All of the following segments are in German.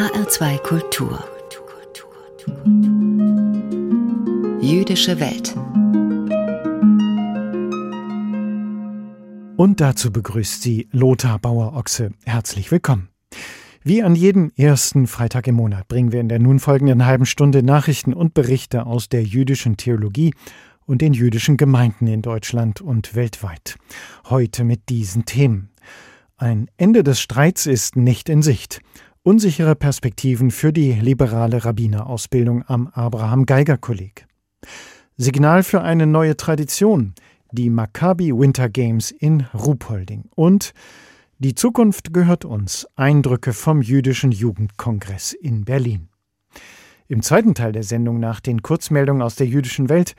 HR2 Kultur Jüdische Welt Und dazu begrüßt sie Lothar Bauer-Ochse. Herzlich willkommen. Wie an jedem ersten Freitag im Monat bringen wir in der nun folgenden halben Stunde Nachrichten und Berichte aus der jüdischen Theologie und den jüdischen Gemeinden in Deutschland und weltweit. Heute mit diesen Themen. Ein Ende des Streits ist nicht in Sicht. Unsichere Perspektiven für die liberale Rabbinerausbildung am Abraham Geiger Kolleg. Signal für eine neue Tradition, die Maccabi Winter Games in Ruhpolding und Die Zukunft gehört uns, Eindrücke vom jüdischen Jugendkongress in Berlin. Im zweiten Teil der Sendung nach den Kurzmeldungen aus der jüdischen Welt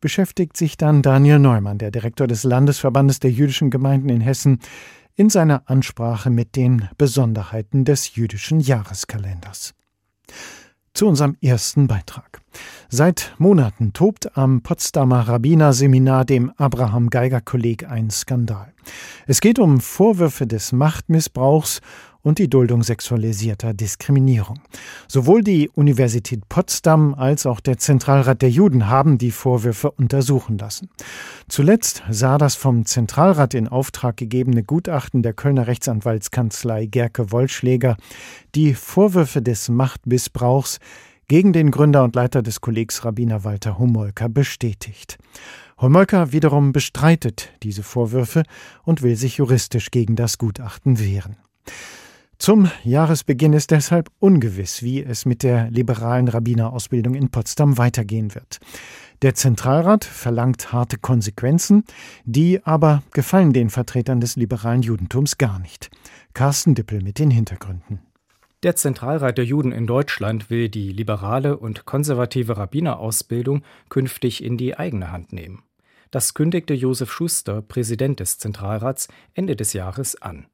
beschäftigt sich dann Daniel Neumann, der Direktor des Landesverbandes der jüdischen Gemeinden in Hessen, in seiner Ansprache mit den Besonderheiten des jüdischen Jahreskalenders. Zu unserem ersten Beitrag. Seit Monaten tobt am Potsdamer Rabbinerseminar, dem Abraham Geiger Kolleg, ein Skandal. Es geht um Vorwürfe des Machtmissbrauchs und die Duldung sexualisierter Diskriminierung. Sowohl die Universität Potsdam als auch der Zentralrat der Juden haben die Vorwürfe untersuchen lassen. Zuletzt sah das vom Zentralrat in Auftrag gegebene Gutachten der Kölner Rechtsanwaltskanzlei Gerke Wollschläger die Vorwürfe des Machtmissbrauchs gegen den Gründer und Leiter des Kollegs Rabbiner Walter Homolka bestätigt. Homolka wiederum bestreitet diese Vorwürfe und will sich juristisch gegen das Gutachten wehren. Zum Jahresbeginn ist deshalb ungewiss, wie es mit der liberalen Rabbinerausbildung in Potsdam weitergehen wird. Der Zentralrat verlangt harte Konsequenzen, die aber gefallen den Vertretern des liberalen Judentums gar nicht. Carsten Dippel mit den Hintergründen. Der Zentralrat der Juden in Deutschland will die liberale und konservative Rabbinerausbildung künftig in die eigene Hand nehmen. Das kündigte Josef Schuster, Präsident des Zentralrats, Ende des Jahres an.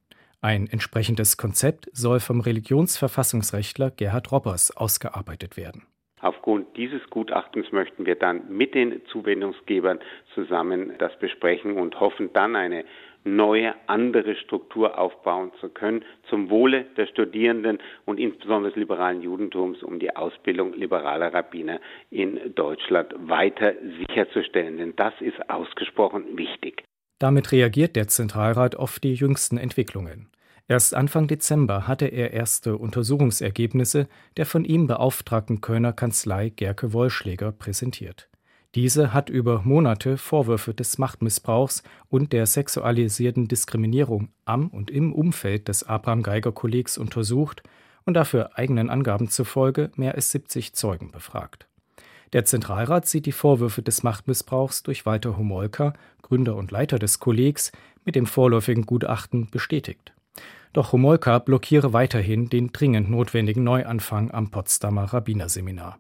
Ein entsprechendes Konzept soll vom Religionsverfassungsrechtler Gerhard Robbers ausgearbeitet werden. Aufgrund dieses Gutachtens möchten wir dann mit den Zuwendungsgebern zusammen das besprechen und hoffen dann eine neue, andere Struktur aufbauen zu können, zum Wohle der Studierenden und insbesondere des liberalen Judentums, um die Ausbildung liberaler Rabbiner in Deutschland weiter sicherzustellen. Denn das ist ausgesprochen wichtig. Damit reagiert der Zentralrat auf die jüngsten Entwicklungen. Erst Anfang Dezember hatte er erste Untersuchungsergebnisse der von ihm beauftragten Kölner Kanzlei Gerke Wollschläger präsentiert. Diese hat über Monate Vorwürfe des Machtmissbrauchs und der sexualisierten Diskriminierung am und im Umfeld des Abraham Geiger Kollegs untersucht und dafür eigenen Angaben zufolge mehr als 70 Zeugen befragt. Der Zentralrat sieht die Vorwürfe des Machtmissbrauchs durch Walter Homolka, Gründer und Leiter des Kollegs, mit dem vorläufigen Gutachten bestätigt. Doch Homolka blockiere weiterhin den dringend notwendigen Neuanfang am Potsdamer Rabbinerseminar.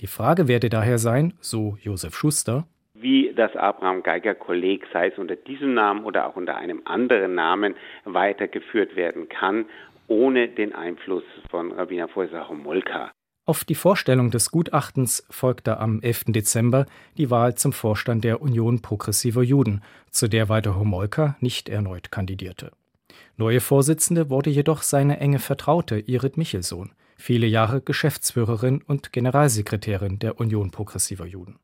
Die Frage werde daher sein, so Josef Schuster, wie das Abraham Geiger Kolleg, sei es unter diesem Namen oder auch unter einem anderen Namen, weitergeführt werden kann, ohne den Einfluss von Rabbiner Vorsacher Homolka. Auf die Vorstellung des Gutachtens folgte am 11. Dezember die Wahl zum Vorstand der Union Progressiver Juden, zu der Walter Homolka nicht erneut kandidierte. Neue Vorsitzende wurde jedoch seine enge Vertraute Irit Michelsohn, viele Jahre Geschäftsführerin und Generalsekretärin der Union Progressiver Juden.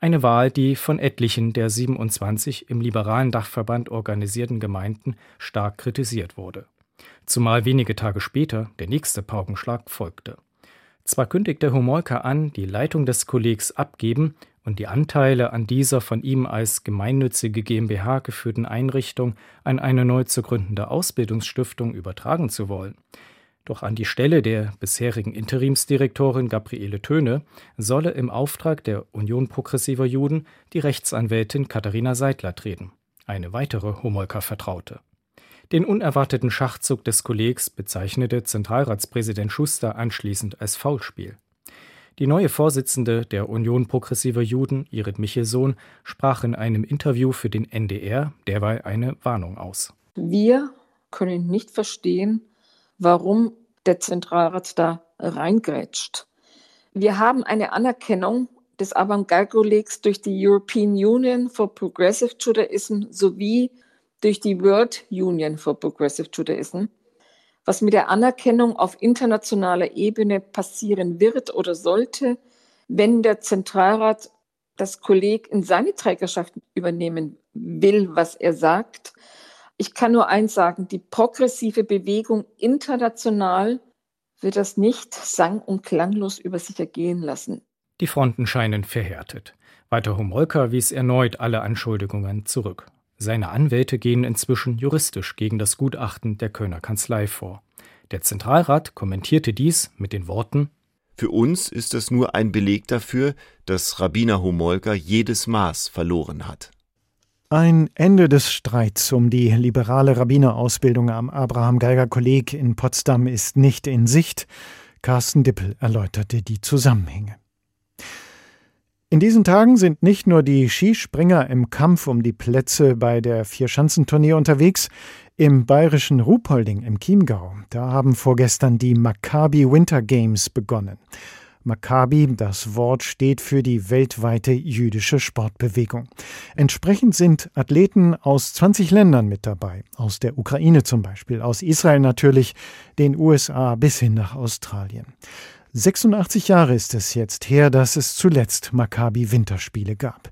Eine Wahl, die von etlichen der 27 im liberalen Dachverband organisierten Gemeinden stark kritisiert wurde. Zumal wenige Tage später der nächste Paukenschlag folgte. Zwar kündigte Homolka an, die Leitung des Kollegs abgeben und die Anteile an dieser von ihm als gemeinnützige GmbH geführten Einrichtung an eine neu zu gründende Ausbildungsstiftung übertragen zu wollen. Doch an die Stelle der bisherigen Interimsdirektorin Gabriele Töne solle im Auftrag der Union Progressiver Juden die Rechtsanwältin Katharina Seidler treten, eine weitere Homolka-Vertraute. Den unerwarteten Schachzug des Kollegs bezeichnete Zentralratspräsident Schuster anschließend als Faulspiel. Die neue Vorsitzende der Union Progressiver Juden, Irit Michelsohn, sprach in einem Interview für den NDR derweil eine Warnung aus. Wir können nicht verstehen, warum der Zentralrat da reingrätscht. Wir haben eine Anerkennung des Avantgarde-Kollegs durch die European Union for Progressive Judaism sowie durch die World Union for Progressive Judaism. was mit der Anerkennung auf internationaler Ebene passieren wird oder sollte, wenn der Zentralrat das Kolleg in seine Trägerschaft übernehmen will, was er sagt. Ich kann nur eins sagen, die progressive Bewegung international wird das nicht sang- und klanglos über sich ergehen lassen. Die Fronten scheinen verhärtet. Walter Homolka wies erneut alle Anschuldigungen zurück. Seine Anwälte gehen inzwischen juristisch gegen das Gutachten der Kölner Kanzlei vor. Der Zentralrat kommentierte dies mit den Worten Für uns ist es nur ein Beleg dafür, dass Rabbiner Homolka jedes Maß verloren hat. Ein Ende des Streits um die liberale Rabbinerausbildung am Abraham Geiger Kolleg in Potsdam ist nicht in Sicht. Carsten Dippel erläuterte die Zusammenhänge. In diesen Tagen sind nicht nur die Skispringer im Kampf um die Plätze bei der Vierschanzenturnier unterwegs, im bayerischen Ruhpolding im Chiemgau, da haben vorgestern die Maccabi Winter Games begonnen. Maccabi, das Wort steht für die weltweite jüdische Sportbewegung. Entsprechend sind Athleten aus 20 Ländern mit dabei, aus der Ukraine zum Beispiel, aus Israel natürlich, den USA bis hin nach Australien. 86 Jahre ist es jetzt her, dass es zuletzt Maccabi Winterspiele gab.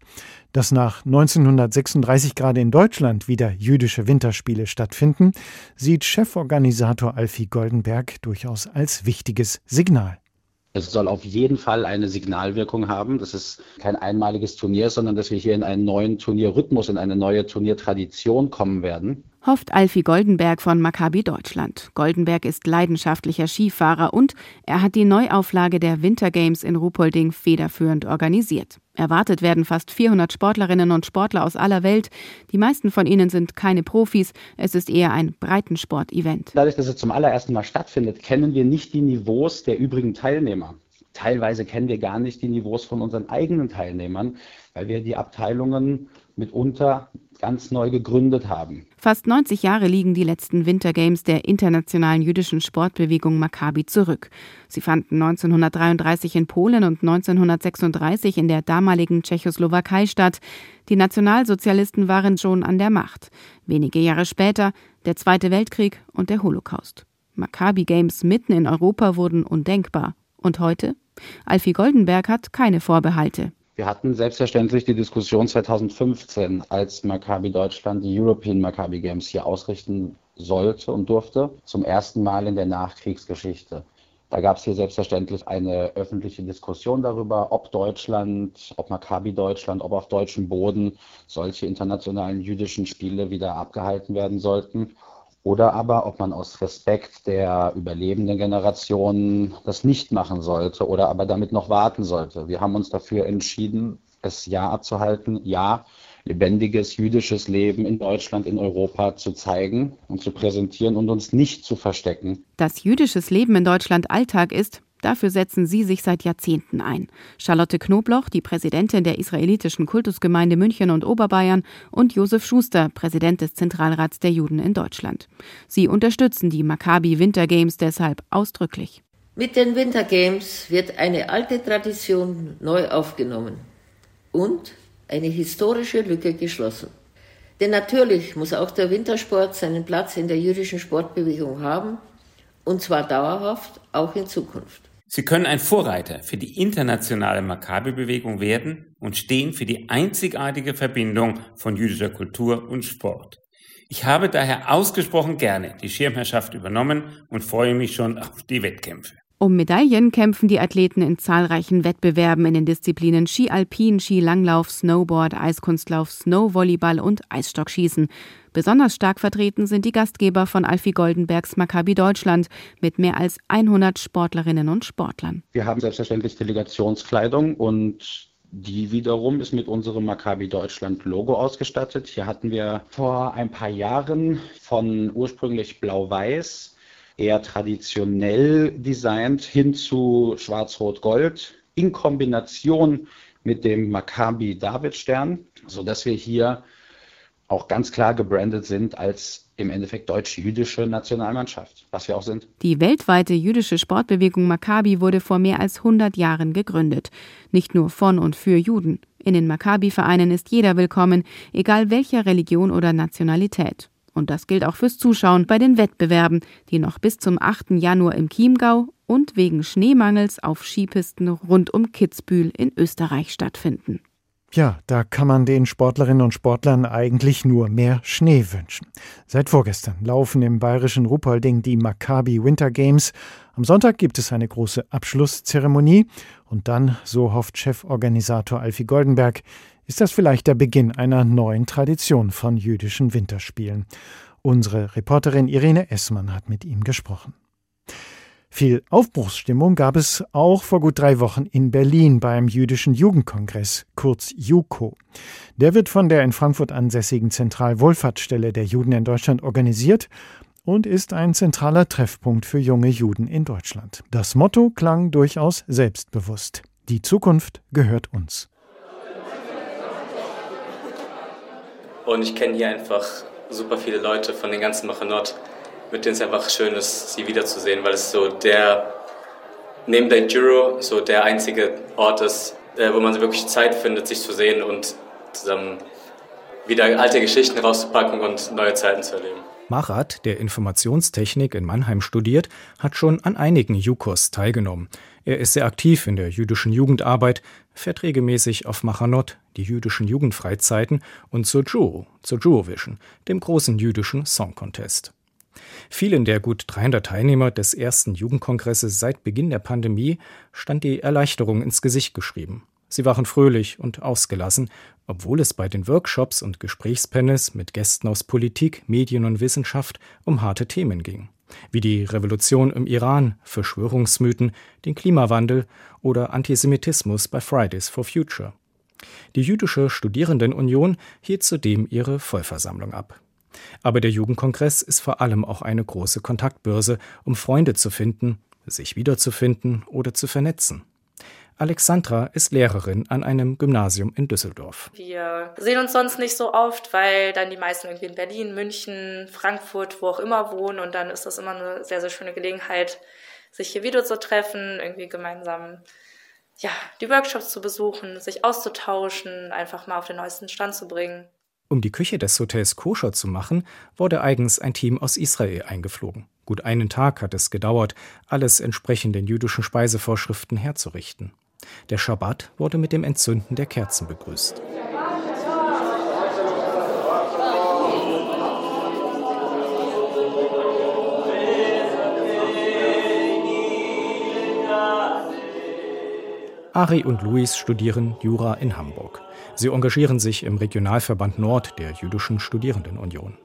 Dass nach 1936 gerade in Deutschland wieder jüdische Winterspiele stattfinden, sieht Cheforganisator Alfie Goldenberg durchaus als wichtiges Signal. Es soll auf jeden Fall eine Signalwirkung haben. Das ist kein einmaliges Turnier, sondern dass wir hier in einen neuen Turnierrhythmus, in eine neue Turniertradition kommen werden hofft Alfie Goldenberg von Maccabi Deutschland. Goldenberg ist leidenschaftlicher Skifahrer und er hat die Neuauflage der Winter Games in Ruhpolding federführend organisiert. Erwartet werden fast 400 Sportlerinnen und Sportler aus aller Welt. Die meisten von ihnen sind keine Profis. Es ist eher ein Breitensport-Event. Dadurch, dass es zum allerersten Mal stattfindet, kennen wir nicht die Niveaus der übrigen Teilnehmer. Teilweise kennen wir gar nicht die Niveaus von unseren eigenen Teilnehmern, weil wir die Abteilungen mitunter ganz neu gegründet haben. Fast 90 Jahre liegen die letzten Wintergames der internationalen jüdischen Sportbewegung Maccabi zurück. Sie fanden 1933 in Polen und 1936 in der damaligen Tschechoslowakei statt. Die Nationalsozialisten waren schon an der Macht. Wenige Jahre später der Zweite Weltkrieg und der Holocaust. Maccabi Games mitten in Europa wurden undenkbar. Und heute? Alfie Goldenberg hat keine Vorbehalte. Wir hatten selbstverständlich die Diskussion 2015, als Maccabi Deutschland die European Maccabi Games hier ausrichten sollte und durfte, zum ersten Mal in der Nachkriegsgeschichte. Da gab es hier selbstverständlich eine öffentliche Diskussion darüber, ob Deutschland, ob Maccabi Deutschland, ob auf deutschem Boden solche internationalen jüdischen Spiele wieder abgehalten werden sollten oder aber ob man aus Respekt der überlebenden Generationen das nicht machen sollte oder aber damit noch warten sollte. Wir haben uns dafür entschieden, es ja abzuhalten, ja, lebendiges jüdisches Leben in Deutschland, in Europa zu zeigen und zu präsentieren und uns nicht zu verstecken. Dass jüdisches Leben in Deutschland Alltag ist, Dafür setzen sie sich seit Jahrzehnten ein. Charlotte Knobloch, die Präsidentin der israelitischen Kultusgemeinde München und Oberbayern, und Josef Schuster, Präsident des Zentralrats der Juden in Deutschland. Sie unterstützen die Maccabi Winter Games deshalb ausdrücklich. Mit den Winter Games wird eine alte Tradition neu aufgenommen und eine historische Lücke geschlossen. Denn natürlich muss auch der Wintersport seinen Platz in der jüdischen Sportbewegung haben, und zwar dauerhaft, auch in Zukunft. Sie können ein Vorreiter für die internationale Maccabi-Bewegung werden und stehen für die einzigartige Verbindung von jüdischer Kultur und Sport. Ich habe daher ausgesprochen gerne die Schirmherrschaft übernommen und freue mich schon auf die Wettkämpfe. Um Medaillen kämpfen die Athleten in zahlreichen Wettbewerben in den Disziplinen Ski Alpin, Ski Langlauf, Snowboard, Eiskunstlauf, Snowvolleyball und Eisstockschießen. Besonders stark vertreten sind die Gastgeber von Alfie Goldenbergs Maccabi Deutschland mit mehr als 100 Sportlerinnen und Sportlern. Wir haben selbstverständlich Delegationskleidung und die wiederum ist mit unserem Maccabi Deutschland Logo ausgestattet. Hier hatten wir vor ein paar Jahren von ursprünglich blau-weiß eher traditionell designt hin zu schwarz-rot-gold in Kombination mit dem Maccabi David Stern, sodass wir hier auch ganz klar gebrandet sind als im Endeffekt deutsch-jüdische Nationalmannschaft, was wir auch sind. Die weltweite jüdische Sportbewegung Maccabi wurde vor mehr als 100 Jahren gegründet. Nicht nur von und für Juden. In den Maccabi-Vereinen ist jeder willkommen, egal welcher Religion oder Nationalität. Und das gilt auch fürs Zuschauen bei den Wettbewerben, die noch bis zum 8. Januar im Chiemgau und wegen Schneemangels auf Skipisten rund um Kitzbühel in Österreich stattfinden. Ja, da kann man den Sportlerinnen und Sportlern eigentlich nur mehr Schnee wünschen. Seit vorgestern laufen im bayerischen Ruhpolding die Maccabi Winter Games. Am Sonntag gibt es eine große Abschlusszeremonie und dann, so hofft Cheforganisator Alfie Goldenberg, ist das vielleicht der Beginn einer neuen Tradition von jüdischen Winterspielen. Unsere Reporterin Irene Essmann hat mit ihm gesprochen. Viel Aufbruchsstimmung gab es auch vor gut drei Wochen in Berlin beim Jüdischen Jugendkongress, kurz JUKO. Der wird von der in Frankfurt ansässigen Zentralwohlfahrtsstelle der Juden in Deutschland organisiert und ist ein zentraler Treffpunkt für junge Juden in Deutschland. Das Motto klang durchaus selbstbewusst. Die Zukunft gehört uns. Und ich kenne hier einfach super viele Leute von den ganzen Machanot mit denen es einfach schön ist, sie wiederzusehen, weil es so der, neben der Giro, so der einzige Ort ist, äh, wo man wirklich Zeit findet, sich zu sehen und zusammen wieder alte Geschichten rauszupacken und neue Zeiten zu erleben. Marat, der Informationstechnik in Mannheim studiert, hat schon an einigen Jukos teilgenommen. Er ist sehr aktiv in der jüdischen Jugendarbeit, fährt regelmäßig auf Machanot, die jüdischen Jugendfreizeiten, und zur Jew, zur Jewvision, dem großen jüdischen Song Contest. Vielen der gut 300 Teilnehmer des ersten Jugendkongresses seit Beginn der Pandemie stand die Erleichterung ins Gesicht geschrieben. Sie waren fröhlich und ausgelassen, obwohl es bei den Workshops und Gesprächspanels mit Gästen aus Politik, Medien und Wissenschaft um harte Themen ging, wie die Revolution im Iran, Verschwörungsmythen, den Klimawandel oder Antisemitismus bei Fridays for Future. Die jüdische Studierendenunion hielt zudem ihre Vollversammlung ab. Aber der Jugendkongress ist vor allem auch eine große Kontaktbörse, um Freunde zu finden, sich wiederzufinden oder zu vernetzen. Alexandra ist Lehrerin an einem Gymnasium in Düsseldorf. Wir sehen uns sonst nicht so oft, weil dann die meisten irgendwie in Berlin, München, Frankfurt, wo auch immer wohnen. Und dann ist das immer eine sehr, sehr schöne Gelegenheit, sich hier wieder zu treffen, irgendwie gemeinsam ja, die Workshops zu besuchen, sich auszutauschen, einfach mal auf den neuesten Stand zu bringen. Um die Küche des Hotels koscher zu machen, wurde eigens ein Team aus Israel eingeflogen. Gut einen Tag hat es gedauert, alles entsprechend den jüdischen Speisevorschriften herzurichten. Der Schabbat wurde mit dem Entzünden der Kerzen begrüßt. Ari und Luis studieren Jura in Hamburg. Sie engagieren sich im Regionalverband Nord der Jüdischen Studierendenunion.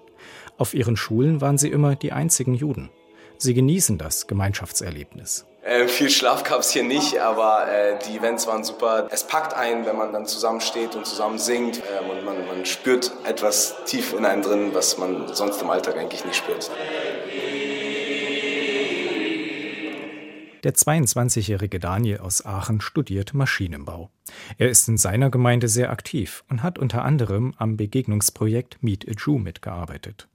Auf ihren Schulen waren sie immer die einzigen Juden. Sie genießen das Gemeinschaftserlebnis. Äh, viel Schlaf gab es hier nicht, aber äh, die Events waren super. Es packt einen, wenn man dann zusammensteht und zusammen singt. Äh, und man, man spürt etwas tief in einem drin, was man sonst im Alltag eigentlich nicht spürt. Der 22-jährige Daniel aus Aachen studiert Maschinenbau. Er ist in seiner Gemeinde sehr aktiv und hat unter anderem am Begegnungsprojekt Meet a Jew mitgearbeitet.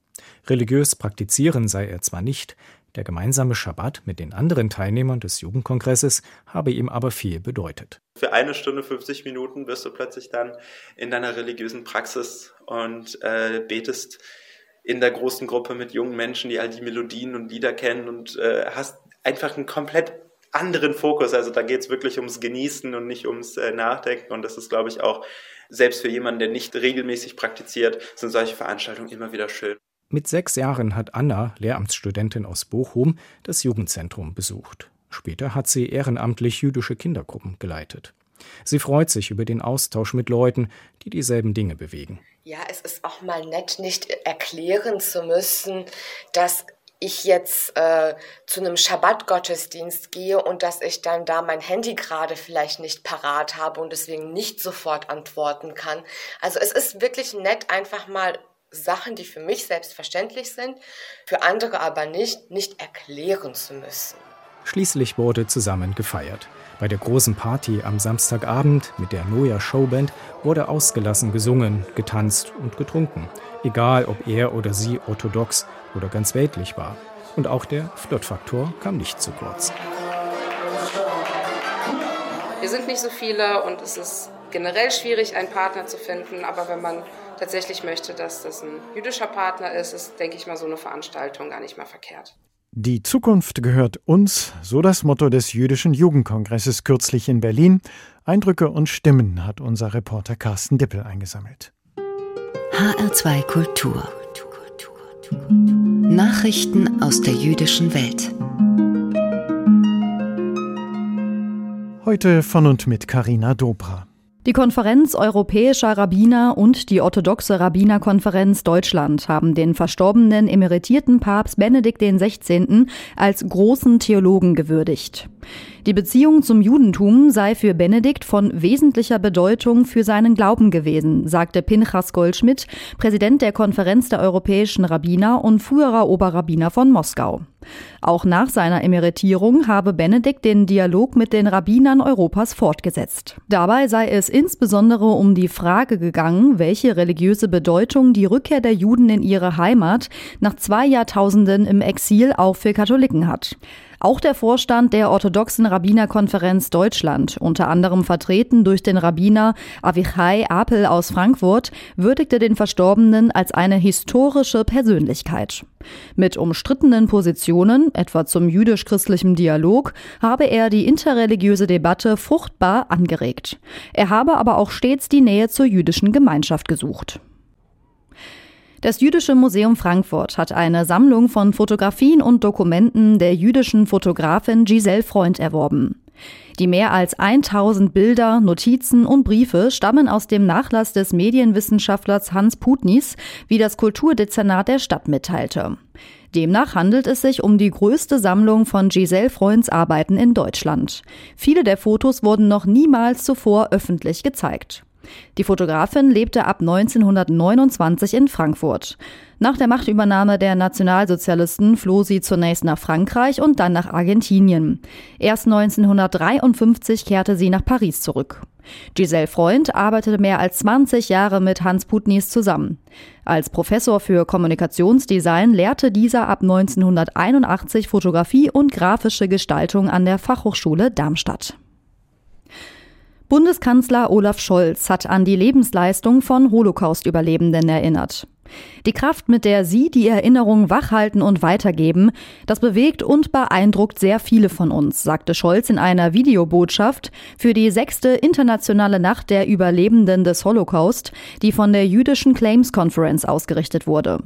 Religiös praktizieren sei er zwar nicht, der gemeinsame Schabbat mit den anderen Teilnehmern des Jugendkongresses habe ihm aber viel bedeutet. Für eine Stunde 50 Minuten wirst du plötzlich dann in deiner religiösen Praxis und äh, betest in der großen Gruppe mit jungen Menschen, die all die Melodien und Lieder kennen und äh, hast einfach einen komplett anderen Fokus. Also da geht es wirklich ums Genießen und nicht ums äh, Nachdenken. Und das ist, glaube ich, auch selbst für jemanden, der nicht regelmäßig praktiziert, sind solche Veranstaltungen immer wieder schön. Mit sechs Jahren hat Anna, Lehramtsstudentin aus Bochum, das Jugendzentrum besucht. Später hat sie ehrenamtlich jüdische Kindergruppen geleitet. Sie freut sich über den Austausch mit Leuten, die dieselben Dinge bewegen. Ja, es ist auch mal nett, nicht erklären zu müssen, dass ich jetzt äh, zu einem Schabbat-Gottesdienst gehe und dass ich dann da mein Handy gerade vielleicht nicht parat habe und deswegen nicht sofort antworten kann. Also es ist wirklich nett, einfach mal Sachen, die für mich selbstverständlich sind, für andere aber nicht, nicht erklären zu müssen. Schließlich wurde zusammen gefeiert. Bei der großen Party am Samstagabend mit der Noja Showband wurde ausgelassen gesungen, getanzt und getrunken, egal ob er oder sie orthodox oder ganz weltlich war. Und auch der Flirtfaktor kam nicht zu kurz. Wir sind nicht so viele und es ist generell schwierig, einen Partner zu finden, aber wenn man tatsächlich möchte, dass das ein jüdischer Partner ist, ist, denke ich mal, so eine Veranstaltung gar nicht mal verkehrt. Die Zukunft gehört uns, so das Motto des Jüdischen Jugendkongresses kürzlich in Berlin. Eindrücke und Stimmen hat unser Reporter Carsten Dippel eingesammelt. HR2 Kultur. Nachrichten aus der jüdischen Welt. Heute von und mit Karina Dobra. Die Konferenz europäischer Rabbiner und die orthodoxe Rabbinerkonferenz Deutschland haben den verstorbenen emeritierten Papst Benedikt XVI. als großen Theologen gewürdigt. Die Beziehung zum Judentum sei für Benedikt von wesentlicher Bedeutung für seinen Glauben gewesen, sagte Pinchas Goldschmidt, Präsident der Konferenz der europäischen Rabbiner und früherer Oberrabbiner von Moskau. Auch nach seiner Emeritierung habe Benedikt den Dialog mit den Rabbinern Europas fortgesetzt. Dabei sei es insbesondere um die Frage gegangen, welche religiöse Bedeutung die Rückkehr der Juden in ihre Heimat nach zwei Jahrtausenden im Exil auch für Katholiken hat. Auch der Vorstand der orthodoxen Rabbinerkonferenz Deutschland, unter anderem vertreten durch den Rabbiner Avichai Apel aus Frankfurt, würdigte den Verstorbenen als eine historische Persönlichkeit. Mit umstrittenen Positionen, etwa zum jüdisch-christlichen Dialog, habe er die interreligiöse Debatte fruchtbar angeregt. Er habe aber auch stets die Nähe zur jüdischen Gemeinschaft gesucht. Das Jüdische Museum Frankfurt hat eine Sammlung von Fotografien und Dokumenten der jüdischen Fotografin Giselle Freund erworben. Die mehr als 1000 Bilder, Notizen und Briefe stammen aus dem Nachlass des Medienwissenschaftlers Hans Putnis, wie das Kulturdezernat der Stadt mitteilte. Demnach handelt es sich um die größte Sammlung von Giselle Freunds Arbeiten in Deutschland. Viele der Fotos wurden noch niemals zuvor öffentlich gezeigt. Die Fotografin lebte ab 1929 in Frankfurt. Nach der Machtübernahme der Nationalsozialisten floh sie zunächst nach Frankreich und dann nach Argentinien. Erst 1953 kehrte sie nach Paris zurück. Giselle Freund arbeitete mehr als 20 Jahre mit Hans Putnis zusammen. Als Professor für Kommunikationsdesign lehrte dieser ab 1981 Fotografie und grafische Gestaltung an der Fachhochschule Darmstadt. Bundeskanzler Olaf Scholz hat an die Lebensleistung von Holocaust-Überlebenden erinnert. Die Kraft, mit der sie die Erinnerung wachhalten und weitergeben, das bewegt und beeindruckt sehr viele von uns, sagte Scholz in einer Videobotschaft für die sechste internationale Nacht der Überlebenden des Holocaust, die von der jüdischen Claims Conference ausgerichtet wurde.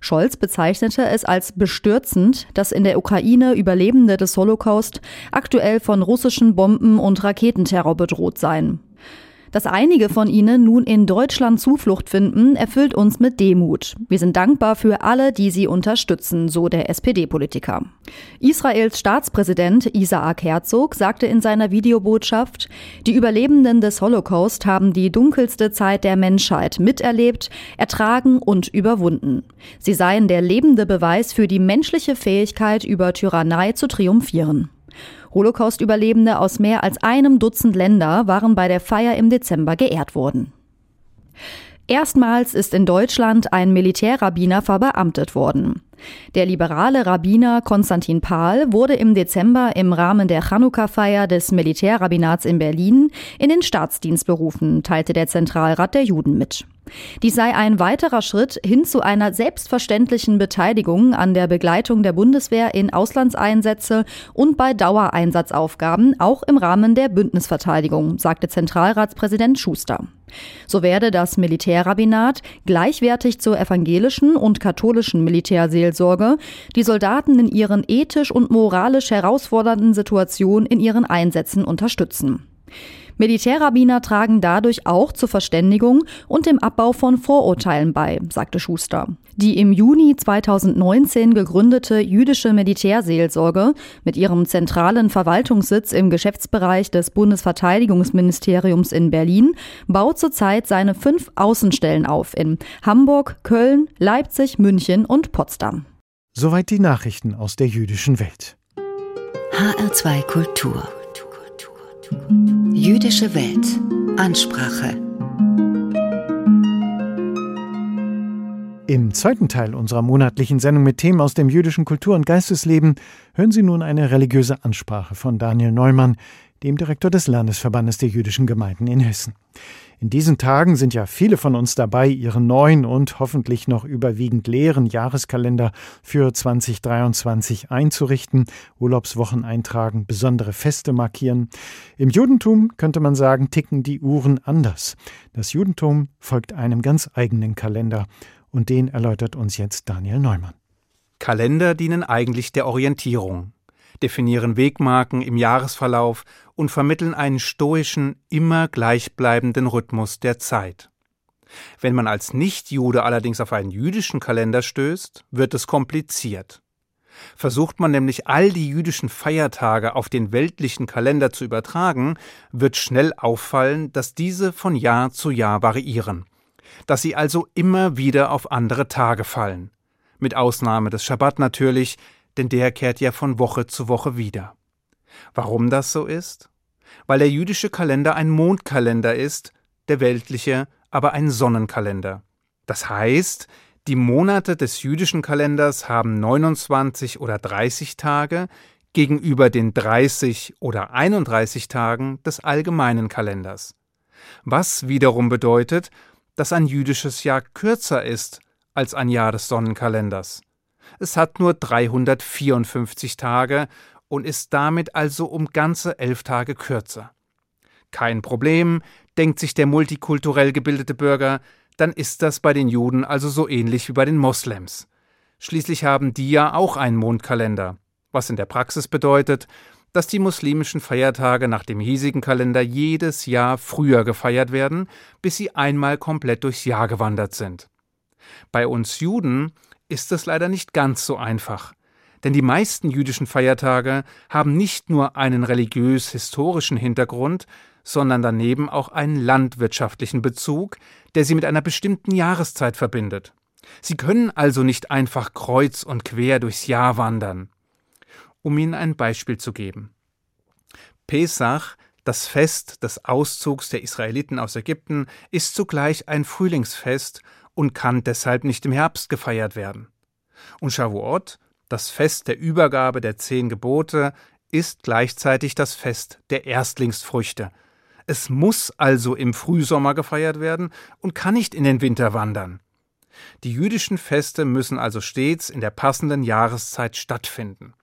Scholz bezeichnete es als bestürzend, dass in der Ukraine Überlebende des Holocaust aktuell von russischen Bomben und Raketenterror bedroht seien. Dass einige von ihnen nun in Deutschland Zuflucht finden, erfüllt uns mit Demut. Wir sind dankbar für alle, die sie unterstützen, so der SPD-Politiker. Israels Staatspräsident Isaac Herzog sagte in seiner Videobotschaft, die Überlebenden des Holocaust haben die dunkelste Zeit der Menschheit miterlebt, ertragen und überwunden. Sie seien der lebende Beweis für die menschliche Fähigkeit, über Tyrannei zu triumphieren. Holocaust-Überlebende aus mehr als einem Dutzend Länder waren bei der Feier im Dezember geehrt worden. Erstmals ist in Deutschland ein Militärrabbiner verbeamtet worden. Der liberale Rabbiner Konstantin Pahl wurde im Dezember im Rahmen der Chanukka-Feier des Militärrabbinats in Berlin in den Staatsdienst berufen, teilte der Zentralrat der Juden mit. Dies sei ein weiterer Schritt hin zu einer selbstverständlichen Beteiligung an der Begleitung der Bundeswehr in Auslandseinsätze und bei Dauereinsatzaufgaben, auch im Rahmen der Bündnisverteidigung, sagte Zentralratspräsident Schuster. So werde das Militärrabbinat gleichwertig zur evangelischen und katholischen Militärseelsorge die Soldaten in ihren ethisch und moralisch herausfordernden Situationen in ihren Einsätzen unterstützen. Militärrabbiner tragen dadurch auch zur Verständigung und dem Abbau von Vorurteilen bei, sagte Schuster. Die im Juni 2019 gegründete jüdische Militärseelsorge mit ihrem zentralen Verwaltungssitz im Geschäftsbereich des Bundesverteidigungsministeriums in Berlin baut zurzeit seine fünf Außenstellen auf in Hamburg, Köln, Leipzig, München und Potsdam. Soweit die Nachrichten aus der jüdischen Welt. HR2 Kultur. Jüdische Welt. Ansprache. Im zweiten Teil unserer monatlichen Sendung mit Themen aus dem jüdischen Kultur- und Geistesleben hören Sie nun eine religiöse Ansprache von Daniel Neumann, dem Direktor des Landesverbandes der jüdischen Gemeinden in Hessen. In diesen Tagen sind ja viele von uns dabei, ihren neuen und hoffentlich noch überwiegend leeren Jahreskalender für 2023 einzurichten, Urlaubswochen eintragen, besondere Feste markieren. Im Judentum könnte man sagen, ticken die Uhren anders. Das Judentum folgt einem ganz eigenen Kalender und den erläutert uns jetzt Daniel Neumann. Kalender dienen eigentlich der Orientierung definieren Wegmarken im Jahresverlauf und vermitteln einen stoischen, immer gleichbleibenden Rhythmus der Zeit. Wenn man als Nichtjude allerdings auf einen jüdischen Kalender stößt, wird es kompliziert. Versucht man nämlich all die jüdischen Feiertage auf den weltlichen Kalender zu übertragen, wird schnell auffallen, dass diese von Jahr zu Jahr variieren, dass sie also immer wieder auf andere Tage fallen. Mit Ausnahme des Schabbat natürlich, denn der kehrt ja von Woche zu Woche wieder. Warum das so ist? Weil der jüdische Kalender ein Mondkalender ist, der weltliche aber ein Sonnenkalender. Das heißt, die Monate des jüdischen Kalenders haben 29 oder 30 Tage gegenüber den 30 oder 31 Tagen des allgemeinen Kalenders. Was wiederum bedeutet, dass ein jüdisches Jahr kürzer ist als ein Jahr des Sonnenkalenders. Es hat nur 354 Tage und ist damit also um ganze elf Tage kürzer. Kein Problem, denkt sich der multikulturell gebildete Bürger, dann ist das bei den Juden also so ähnlich wie bei den Moslems. Schließlich haben die ja auch einen Mondkalender, was in der Praxis bedeutet, dass die muslimischen Feiertage nach dem hiesigen Kalender jedes Jahr früher gefeiert werden, bis sie einmal komplett durchs Jahr gewandert sind. Bei uns Juden ist es leider nicht ganz so einfach. Denn die meisten jüdischen Feiertage haben nicht nur einen religiös-historischen Hintergrund, sondern daneben auch einen landwirtschaftlichen Bezug, der sie mit einer bestimmten Jahreszeit verbindet. Sie können also nicht einfach kreuz und quer durchs Jahr wandern. Um Ihnen ein Beispiel zu geben. Pesach, das Fest des Auszugs der Israeliten aus Ägypten, ist zugleich ein Frühlingsfest und kann deshalb nicht im Herbst gefeiert werden. Und Shavuot, das Fest der Übergabe der zehn Gebote, ist gleichzeitig das Fest der Erstlingsfrüchte. Es muss also im Frühsommer gefeiert werden und kann nicht in den Winter wandern. Die jüdischen Feste müssen also stets in der passenden Jahreszeit stattfinden.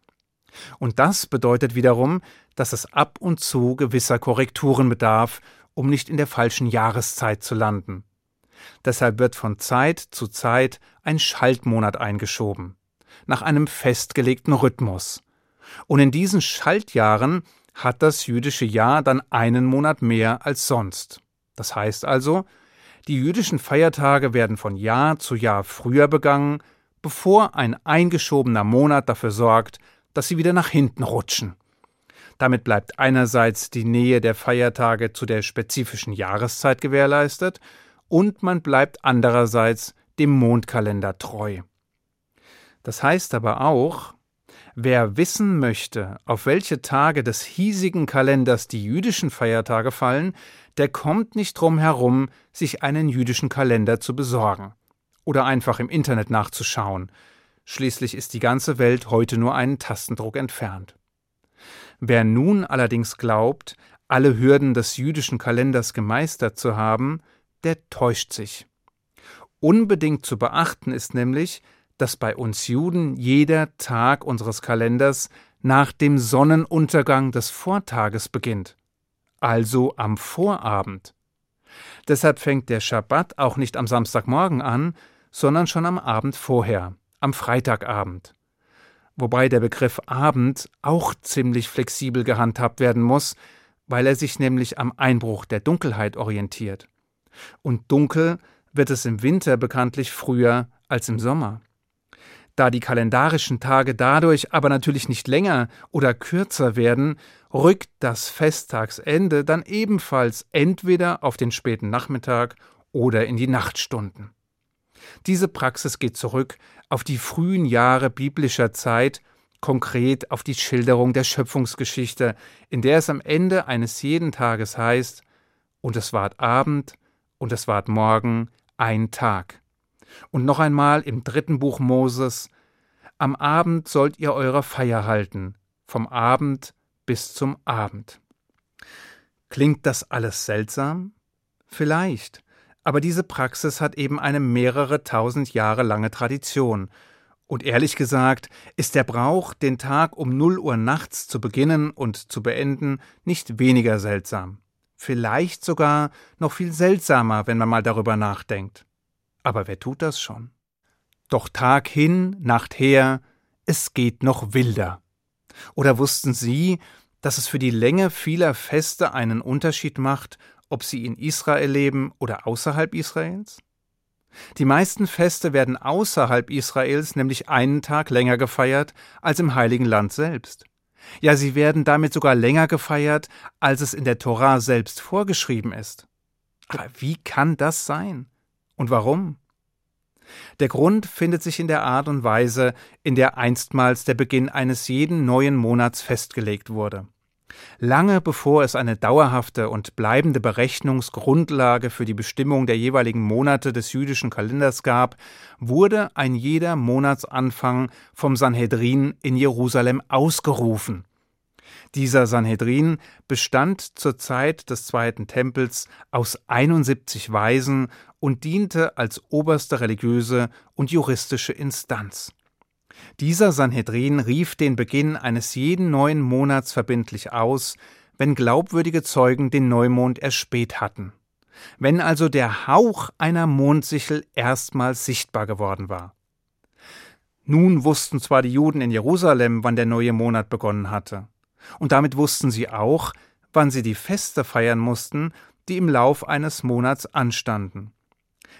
Und das bedeutet wiederum, dass es ab und zu gewisser Korrekturen bedarf, um nicht in der falschen Jahreszeit zu landen. Deshalb wird von Zeit zu Zeit ein Schaltmonat eingeschoben, nach einem festgelegten Rhythmus. Und in diesen Schaltjahren hat das jüdische Jahr dann einen Monat mehr als sonst. Das heißt also, die jüdischen Feiertage werden von Jahr zu Jahr früher begangen, bevor ein eingeschobener Monat dafür sorgt, dass sie wieder nach hinten rutschen. Damit bleibt einerseits die Nähe der Feiertage zu der spezifischen Jahreszeit gewährleistet und man bleibt andererseits dem Mondkalender treu. Das heißt aber auch, wer wissen möchte, auf welche Tage des hiesigen Kalenders die jüdischen Feiertage fallen, der kommt nicht drum herum, sich einen jüdischen Kalender zu besorgen oder einfach im Internet nachzuschauen. Schließlich ist die ganze Welt heute nur einen Tastendruck entfernt. Wer nun allerdings glaubt, alle Hürden des jüdischen Kalenders gemeistert zu haben, der täuscht sich. Unbedingt zu beachten ist nämlich, dass bei uns Juden jeder Tag unseres Kalenders nach dem Sonnenuntergang des Vortages beginnt, also am Vorabend. Deshalb fängt der Schabbat auch nicht am Samstagmorgen an, sondern schon am Abend vorher, am Freitagabend. Wobei der Begriff Abend auch ziemlich flexibel gehandhabt werden muss, weil er sich nämlich am Einbruch der Dunkelheit orientiert. Und dunkel wird es im Winter bekanntlich früher als im Sommer. Da die kalendarischen Tage dadurch aber natürlich nicht länger oder kürzer werden, rückt das Festtagsende dann ebenfalls entweder auf den späten Nachmittag oder in die Nachtstunden. Diese Praxis geht zurück auf die frühen Jahre biblischer Zeit, konkret auf die Schilderung der Schöpfungsgeschichte, in der es am Ende eines jeden Tages heißt, und es ward Abend, und es ward morgen ein Tag. Und noch einmal im dritten Buch Moses, am Abend sollt ihr eure Feier halten, vom Abend bis zum Abend. Klingt das alles seltsam? Vielleicht, aber diese Praxis hat eben eine mehrere tausend Jahre lange Tradition. Und ehrlich gesagt ist der Brauch, den Tag um null Uhr nachts zu beginnen und zu beenden, nicht weniger seltsam. Vielleicht sogar noch viel seltsamer, wenn man mal darüber nachdenkt. Aber wer tut das schon? Doch Tag hin, Nacht her, es geht noch wilder. Oder wussten Sie, dass es für die Länge vieler Feste einen Unterschied macht, ob sie in Israel leben oder außerhalb Israels? Die meisten Feste werden außerhalb Israels nämlich einen Tag länger gefeiert als im heiligen Land selbst. Ja, sie werden damit sogar länger gefeiert, als es in der Torah selbst vorgeschrieben ist. Aber wie kann das sein? Und warum? Der Grund findet sich in der Art und Weise, in der einstmals der Beginn eines jeden neuen Monats festgelegt wurde. Lange bevor es eine dauerhafte und bleibende Berechnungsgrundlage für die Bestimmung der jeweiligen Monate des jüdischen Kalenders gab, wurde ein jeder Monatsanfang vom Sanhedrin in Jerusalem ausgerufen. Dieser Sanhedrin bestand zur Zeit des Zweiten Tempels aus 71 Weisen und diente als oberste religiöse und juristische Instanz. Dieser Sanhedrin rief den Beginn eines jeden neuen Monats verbindlich aus, wenn glaubwürdige Zeugen den Neumond erspäht hatten. Wenn also der Hauch einer Mondsichel erstmals sichtbar geworden war. Nun wussten zwar die Juden in Jerusalem, wann der neue Monat begonnen hatte. Und damit wussten sie auch, wann sie die Feste feiern mussten, die im Lauf eines Monats anstanden.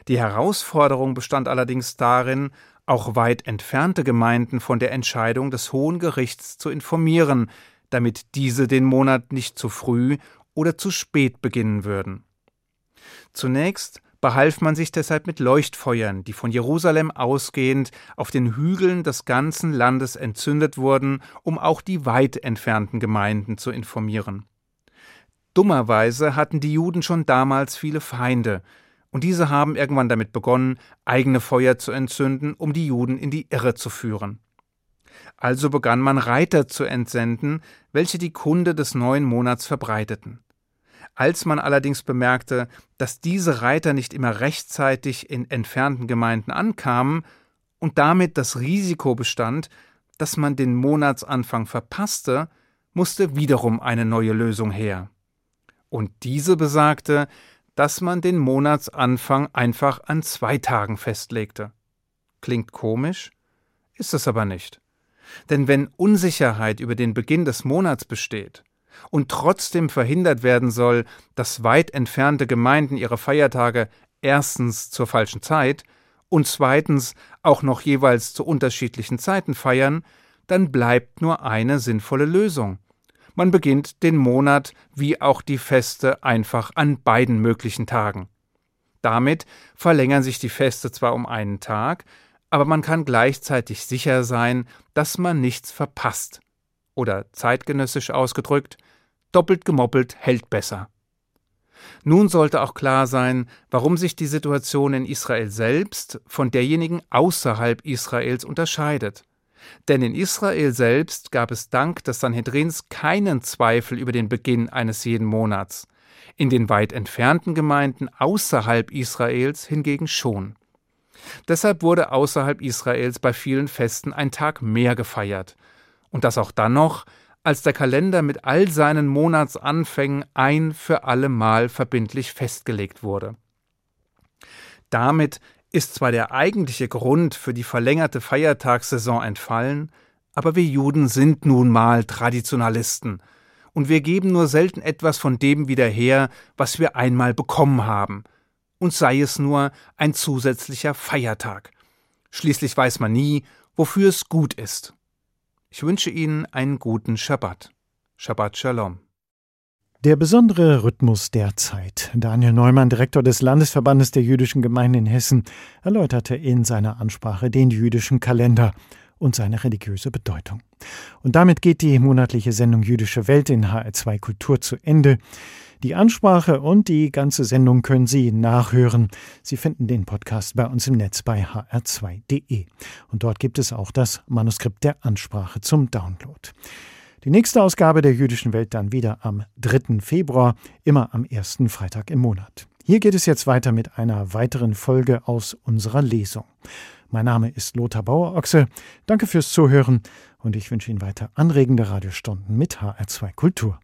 Die Herausforderung bestand allerdings darin, auch weit entfernte Gemeinden von der Entscheidung des Hohen Gerichts zu informieren, damit diese den Monat nicht zu früh oder zu spät beginnen würden. Zunächst behalf man sich deshalb mit Leuchtfeuern, die von Jerusalem ausgehend auf den Hügeln des ganzen Landes entzündet wurden, um auch die weit entfernten Gemeinden zu informieren. Dummerweise hatten die Juden schon damals viele Feinde, und diese haben irgendwann damit begonnen, eigene Feuer zu entzünden, um die Juden in die Irre zu führen. Also begann man Reiter zu entsenden, welche die Kunde des neuen Monats verbreiteten. Als man allerdings bemerkte, dass diese Reiter nicht immer rechtzeitig in entfernten Gemeinden ankamen und damit das Risiko bestand, dass man den Monatsanfang verpasste, musste wiederum eine neue Lösung her. Und diese besagte, dass man den Monatsanfang einfach an zwei Tagen festlegte. Klingt komisch, ist es aber nicht. Denn wenn Unsicherheit über den Beginn des Monats besteht und trotzdem verhindert werden soll, dass weit entfernte Gemeinden ihre Feiertage erstens zur falschen Zeit und zweitens auch noch jeweils zu unterschiedlichen Zeiten feiern, dann bleibt nur eine sinnvolle Lösung. Man beginnt den Monat wie auch die Feste einfach an beiden möglichen Tagen. Damit verlängern sich die Feste zwar um einen Tag, aber man kann gleichzeitig sicher sein, dass man nichts verpasst. Oder zeitgenössisch ausgedrückt, doppelt gemoppelt hält besser. Nun sollte auch klar sein, warum sich die Situation in Israel selbst von derjenigen außerhalb Israels unterscheidet. Denn in Israel selbst gab es dank des Sanhedrins keinen Zweifel über den Beginn eines jeden Monats, in den weit entfernten Gemeinden außerhalb Israels hingegen schon. Deshalb wurde außerhalb Israels bei vielen Festen ein Tag mehr gefeiert, und das auch dann noch, als der Kalender mit all seinen Monatsanfängen ein für alle Mal verbindlich festgelegt wurde. Damit ist zwar der eigentliche Grund für die verlängerte Feiertagssaison entfallen, aber wir Juden sind nun mal Traditionalisten, und wir geben nur selten etwas von dem wieder her, was wir einmal bekommen haben, und sei es nur ein zusätzlicher Feiertag. Schließlich weiß man nie, wofür es gut ist. Ich wünsche Ihnen einen guten Schabbat. Shabbat Shalom. Der besondere Rhythmus der Zeit. Daniel Neumann, Direktor des Landesverbandes der jüdischen Gemeinden in Hessen, erläuterte in seiner Ansprache den jüdischen Kalender und seine religiöse Bedeutung. Und damit geht die monatliche Sendung Jüdische Welt in HR2 Kultur zu Ende. Die Ansprache und die ganze Sendung können Sie nachhören. Sie finden den Podcast bei uns im Netz bei hr2.de. Und dort gibt es auch das Manuskript der Ansprache zum Download. Die nächste Ausgabe der jüdischen Welt dann wieder am 3. Februar, immer am ersten Freitag im Monat. Hier geht es jetzt weiter mit einer weiteren Folge aus unserer Lesung. Mein Name ist Lothar Bauer-Ochse. Danke fürs Zuhören und ich wünsche Ihnen weiter anregende Radiostunden mit HR2 Kultur.